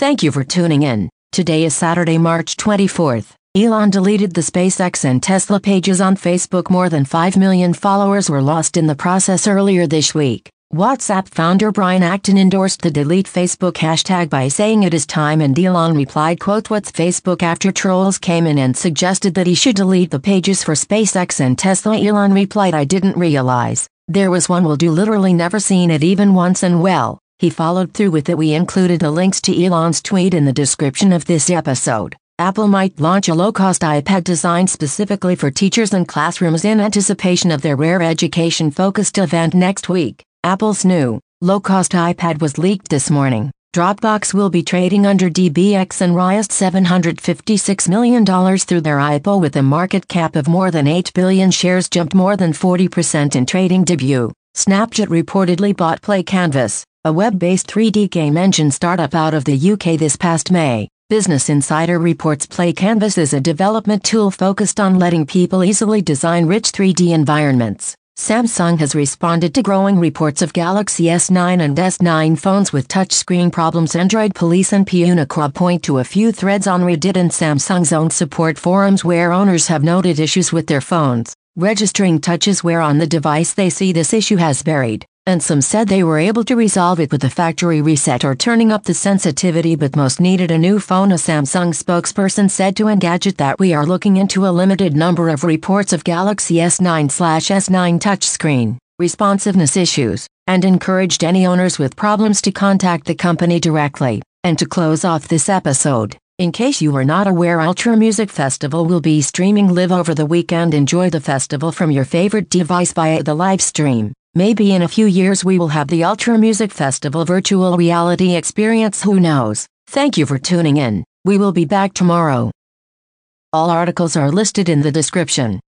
Thank you for tuning in. Today is Saturday, March 24th. Elon deleted the SpaceX and Tesla pages on Facebook. More than 5 million followers were lost in the process earlier this week. WhatsApp founder Brian Acton endorsed the delete Facebook hashtag by saying it is time and Elon replied quote what's Facebook after trolls came in and suggested that he should delete the pages for SpaceX and Tesla Elon replied I didn't realize. There was one will do literally never seen it even once and well. He followed through with it we included the links to Elon's tweet in the description of this episode. Apple might launch a low-cost iPad designed specifically for teachers and classrooms in anticipation of their rare education-focused event next week. Apple's new, low-cost iPad was leaked this morning. Dropbox will be trading under DBX and raised $756 million through their IPO with a market cap of more than 8 billion shares jumped more than 40% in trading debut. Snapchat reportedly bought PlayCanvas, a web-based 3D game engine startup out of the UK this past May. Business Insider reports PlayCanvas is a development tool focused on letting people easily design rich 3D environments. Samsung has responded to growing reports of Galaxy S9 and S9 phones with touchscreen problems. Android Police and PiunikaWeb point to a few threads on Reddit and Samsung's own support forums where owners have noted issues with their phones, registering touches where on the device they see this issue has buried and some said they were able to resolve it with a factory reset or turning up the sensitivity but most needed a new phone a Samsung spokesperson said to Engadget that we are looking into a limited number of reports of Galaxy S9-S9 touchscreen responsiveness issues, and encouraged any owners with problems to contact the company directly. And to close off this episode, in case you are not aware Ultra Music Festival will be streaming live over the weekend enjoy the festival from your favorite device via the live stream. Maybe in a few years we will have the Ultra Music Festival virtual reality experience who knows. Thank you for tuning in. We will be back tomorrow. All articles are listed in the description.